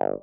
Oh.